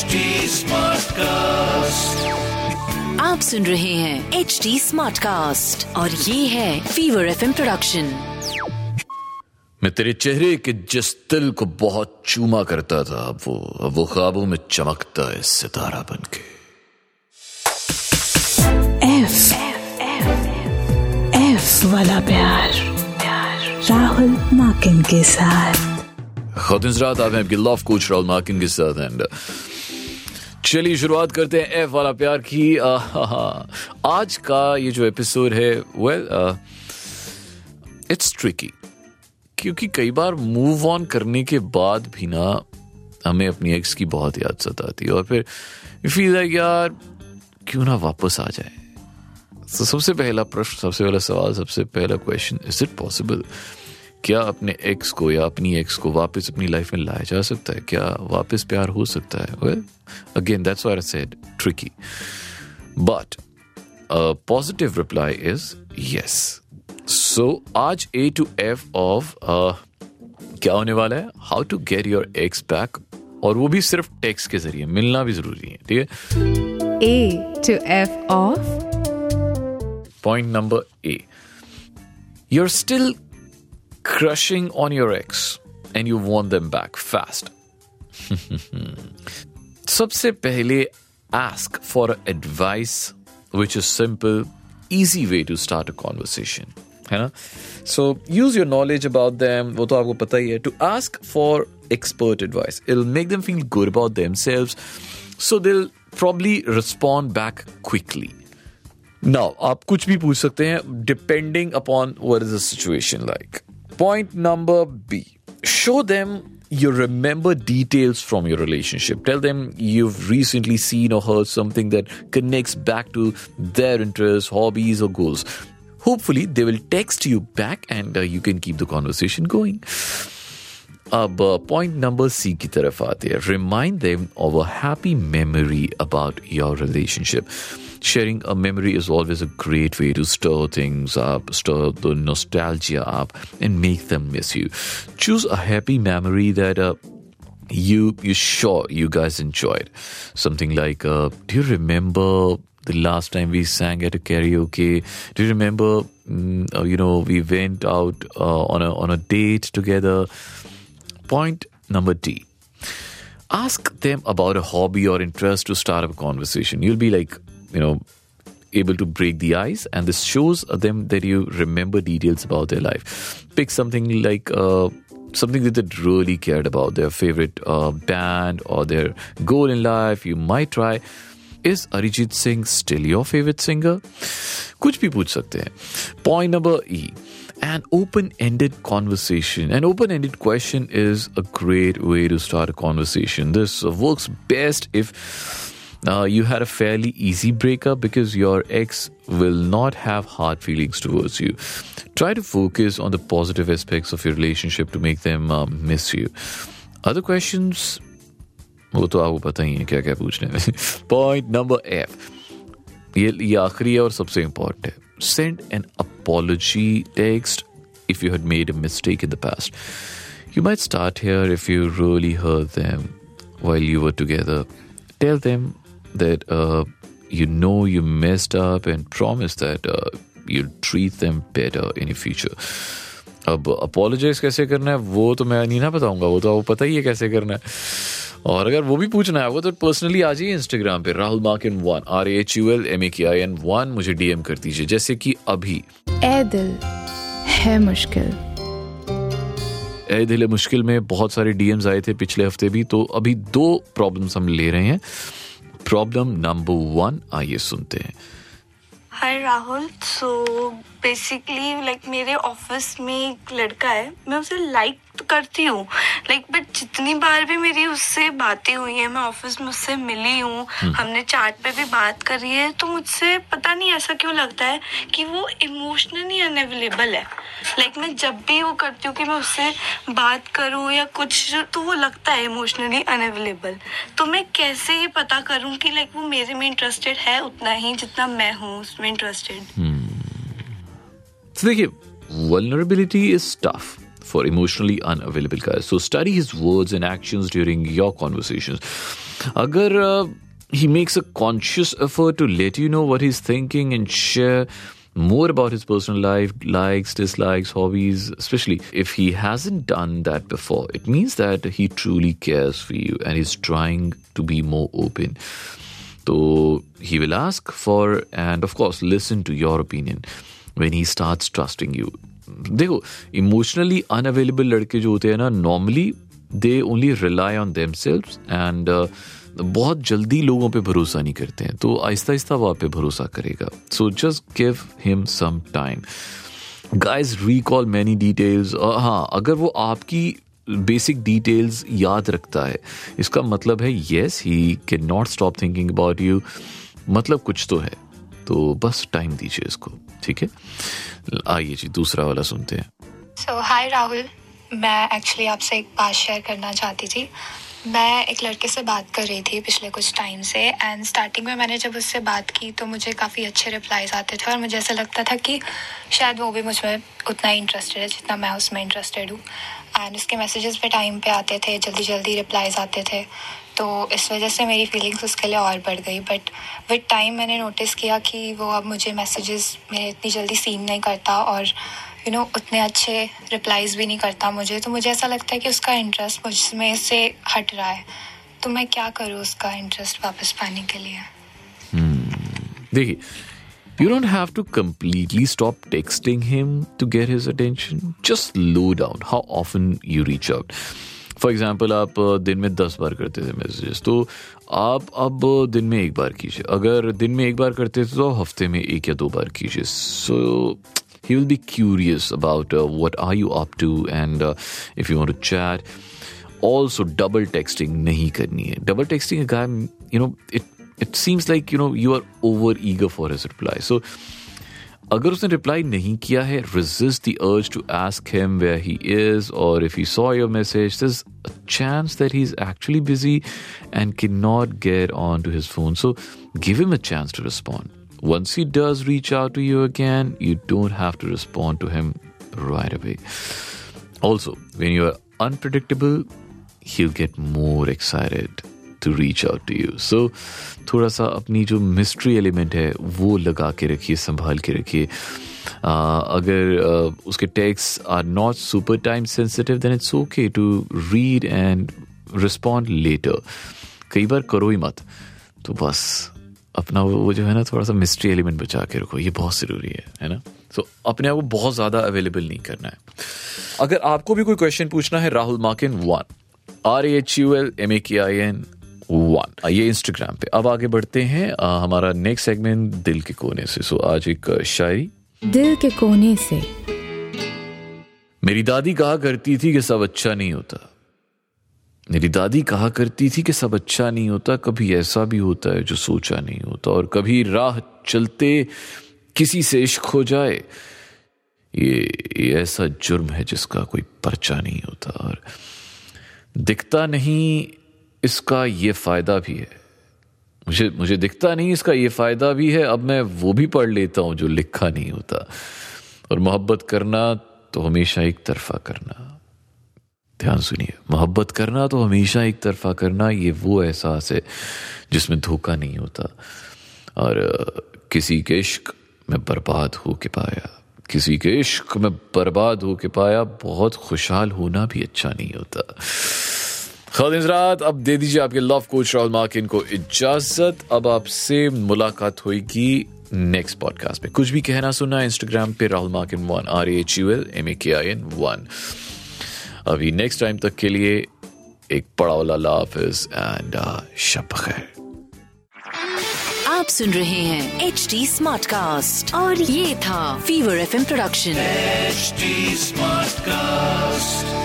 HD Smartcast. आप सुन रहे हैं एच डी स्मार्ट कास्ट और ये है फीवर एफ़ प्रोडक्शन मैं तेरे चेहरे के जिस दिल को बहुत चूमा करता था अब वो अब वो ख्वाबों में चमकता है सितारा बन के एफ़ एफ़ वाला प्यार। राहुल माकिन के साथ। खुद रात आप हैं आपके लव कोच राहुल मार्किन के साथ एंड चलिए शुरुआत करते हैं एफ़ वाला प्यार की आ, हा, हा। आज का ये जो एपिसोड है वेल इट्स ट्रिकी क्योंकि कई बार मूव ऑन करने के बाद भी ना हमें अपनी एक्स की बहुत याद सताती है और फिर फील है यार क्यों ना वापस आ जाए तो सबसे पहला प्रश्न सबसे पहला सवाल सबसे पहला क्वेश्चन इज़ इट पॉसिबल क्या अपने एक्स को या अपनी एक्स को वापस अपनी लाइफ में लाया जा सकता है? क्या वापस प्यार हो सकता है? Again that's I said tricky but positive reply is yes so आज ए टू एफ़ ऑफ़ क्या होने वाला है? How to get your ex back और वो भी सिर्फ़ टेक्स के ज़रिए मिलना भी ज़रूरी है ठीक है? A to F of? Point number A. You're still crushing on your ex and you want them back fast. सबसे पहले ask for advice which is simple, easy way to start a conversation. है ना so use your knowledge about them वो तो आपको पता ही है to ask for expert advice it make them feel good about themselves so they'll probably respond back quickly now आप कुछ भी पूछ सकते हैं depending upon what is the situation like point number B show them you remember details from your relationship tell them you've recently seen or heard something that connects back to their interests hobbies or goals hopefully they will text you back and uh, you can keep the conversation going अब point number C की तरफ आते हैं remind them of a happy memory about your relationship sharing a memory is always a great way to stir things up, stir the nostalgia up, and make them miss you. Choose a happy memory that uh, you you sure you guys enjoyed. Something like, uh, do you remember the last time we sang at a karaoke? Do you remember, mm, uh, you know, we went out uh, on a on a date together? Point number D. Ask them about a hobby or interest to start up a conversation. You'll be like, you know, able to break the ice and this shows them that you remember details about their life. Pick something like uh, something that they really cared about their favorite uh, band or their goal in life you might try. Is arijit singh still your favorite singer? kuch bhi pooch sakte point number e. An open ended conversation. An open ended question is a great way to start a conversation. This works best if uh, you had a fairly easy breakup because your ex will not have hard feelings towards you. Try to focus on the positive aspects of your relationship to make them um, miss you. Other questions? वो तो आपको पता ही है क्या क्या पूछने में point number F ये ये आखिरी है और सबसे इंपॉर्टेंट है send an apology text if you had made a mistake in the past you might start here if you really hurt them while you were together tell them that uh, you know you messed up and promise that uh, you'll treat them better in the future. अब apologise कैसे करना है? वो तो मैं नहीं ना बताऊँगा। वो तो आपको पता ही है कैसे करना है। और अगर वो भी पूछना है वो तो पर्सनली आ जाइए इंस्टाग्राम पे Rahul Makin one R H U L M A K I N one मुझे डीएम कर दीजिए। जैसे कि अभी। ए दिल है मुश्किल। ए दिल मुश्किल में बहुत सारे डीएम्स आए थे पिछले हफ़्ते भी तो अभी दो प्रॉब्लम्स हम ले रहे हैं। प्रॉब्लम नंबर वन आइए सुनते हैं। Hi Rahul so basically like मेरे ऑफ़िस में एक लड़का है। मैं उसे लाइक करती हूँ। लाइक बट जितनी बार भी मेरी उससे बातें हुई है मैं ऑफ़िस में उससे मिली हूँ हमने चैट पे भी बात करी है तो मुझसे पता नहीं ऐसा क्यों लगता है कि वो इमोशनली अनअवेलेबल है। लाइक मैं जब भी वो करती हूँ कि मैं उससे बात करूँ या कुछ तो वो लगता है इमोशनली अनअवेलेबल तो मैं कैसे ये पता करूँ कि लाइक वो मेरे में इंटरेस्टेड है उतना ही जितना मैं हूँ उसमें इंटरेस्टेड तो देखिए vulnerability is tough for emotionally unavailable guys. So study his words and actions during your conversations. Agar uh, he makes a conscious effort to let you know what he's thinking and share more about his personal life, likes, dislikes, hobbies, especially if he hasn't done that before, it means that he truly cares for you and is trying to be more open. So he will ask for and of course listen to your opinion when he starts trusting you. देखो emotionally unavailable लड़के जो होते हैं ना normally they only rely on themself and बहुत जल्दी लोगों पे भरोसा नहीं करते हैं। तो आहिस्ता आहिस्ता वो आप पे भरोसा करेगा। So just give him some time guys recall many details हाँ अगर वो आपकी बेसिक डिटेल्स याद रखता है, इसका मतलब है yes he can not stop thinking about you मतलब कुछ तो है। तो बस टाइम दीजिए इसको, ठीक है? आइए जी, दूसरा वाला सुनते हैं। सो हाय राहुल मैं एक्चुअली आपसे एक बात शेयर करना चाहती थी। मैं एक लड़के से बात कर रही थी पिछले कुछ टाइम से एंड स्टार्टिंग में मैंने जब उससे बात की तो मुझे काफ़ी अच्छे रिप्लाईज आते थे और मुझे ऐसा लगता था कि शायद वो भी मुझमें उतना ही इंटरेस्टेड है जितना मैं उसमें इंटरेस्टेड हूँ। एंड उसके मैसेजेस पे टाइम पे आते थे जल्दी जल्दी रिप्लाईज आते थे। तो इस वजह से मेरी फीलिंग्स उसके लिए और बढ़ गई। बट विद टाइम मैंने नोटिस किया कि वो अब मुझे मैसेजेस में इतनी जल्दी सीन नहीं करता और यू नो उतने अच्छे रिप्लाईज भी नहीं करता मुझे। तो मुझे ऐसा लगता है कि उसका इंटरेस्ट मुझमें से हट रहा है। तो मैं क्या करूँ उसका इंटरेस्ट वापस पाने के लिए? देखिए You don't have to completely stop texting him to get his attention. Just slow down. How often you reach out. For example आप uh, दिन में दस बार करते थे मैसेजेस तो आप अब दिन में एक बार कीजिए। अगर दिन में एक बार करते थे तो हफ़्ते में एक या दो बार कीजिए। सो he will be curious about uh, what are you up to and uh, if you want to chat also double texting nahi karni hai double texting a guy you know it it seems like you know you are over eager for his reply so अगर उसने reply नहीं किया है resist the urge to ask him where he is or if he saw your message there's a chance that he's actually busy and cannot get on to his phone so give him a chance to respond once he does reach out to you again, you don't have to respond to him right away. Also, when you are unpredictable, he'll get more excited to reach out to you. So, थोड़ा सा अपनी जो mystery element है वो लगा के रखिए संभाल के रखिए अगर उसके text are not super time sensitive then it's okay to read and respond later कई बार करो ही मत तो बस अपना वो जो है ना थोड़ा सा मिस्ट्री एलिमेंट बचा के रखो। ये बहुत ज़रूरी है है ना? सो so, अपने आप को बहुत ज़्यादा अवेलेबल नहीं करना है। अगर आपको भी कोई क्वेश्चन पूछना है Rahul Markin one R H U L M A K I N one ये इंस्टाग्राम पे। अब आगे बढ़ते हैं। आ, हमारा नेक्स्ट सेगमेंट दिल के कोने से। सो आज एक शायरी। दिल के कोने से। मेरी दादी कहा करती थी कि सब अच्छा नहीं होता। मेरी दादी कहा करती थी कि सब अच्छा नहीं होता कभी ऐसा भी होता है जो सोचा नहीं होता और कभी राह चलते किसी से इश्क हो जाए। ये, ये ऐसा जुर्म है जिसका कोई पर्चा नहीं होता और दिखता नहीं इसका ये फ़ायदा भी है। मुझे मुझे दिखता नहीं इसका ये फ़ायदा भी है अब मैं वो भी पढ़ लेता हूँ जो लिखा नहीं होता। और मोहब्बत करना तो हमेशा एक तरफा करना। ध्यान सुनिए। मोहब्बत करना तो हमेशा एक तरफा करना, ये वो एहसास है जिसमें धोखा नहीं होता। और किसी के इश्क में बर्बाद हो के पाया, किसी के इश्क में बर्बाद हो के पाया, बहुत खुशहाल होना भी अच्छा नहीं होता। खालिन अब दे दीजिए आपके लव कोच राहुल मार्किन को इजाज़त। अब आपसे मुलाकात होगी नेक्स्ट पॉडकास्ट पे कुछ भी कहना, सुनना इंस्टाग्राम पे Rahul Markin one R H U L M A K I N one. अभी नेक्स्ट टाइम तक के लिए एक बड़ा वाला लाफिज एंड शब खैर। आप सुन रहे हैं एच डी स्मार्ट कास्ट और ये था fever F production H smart cast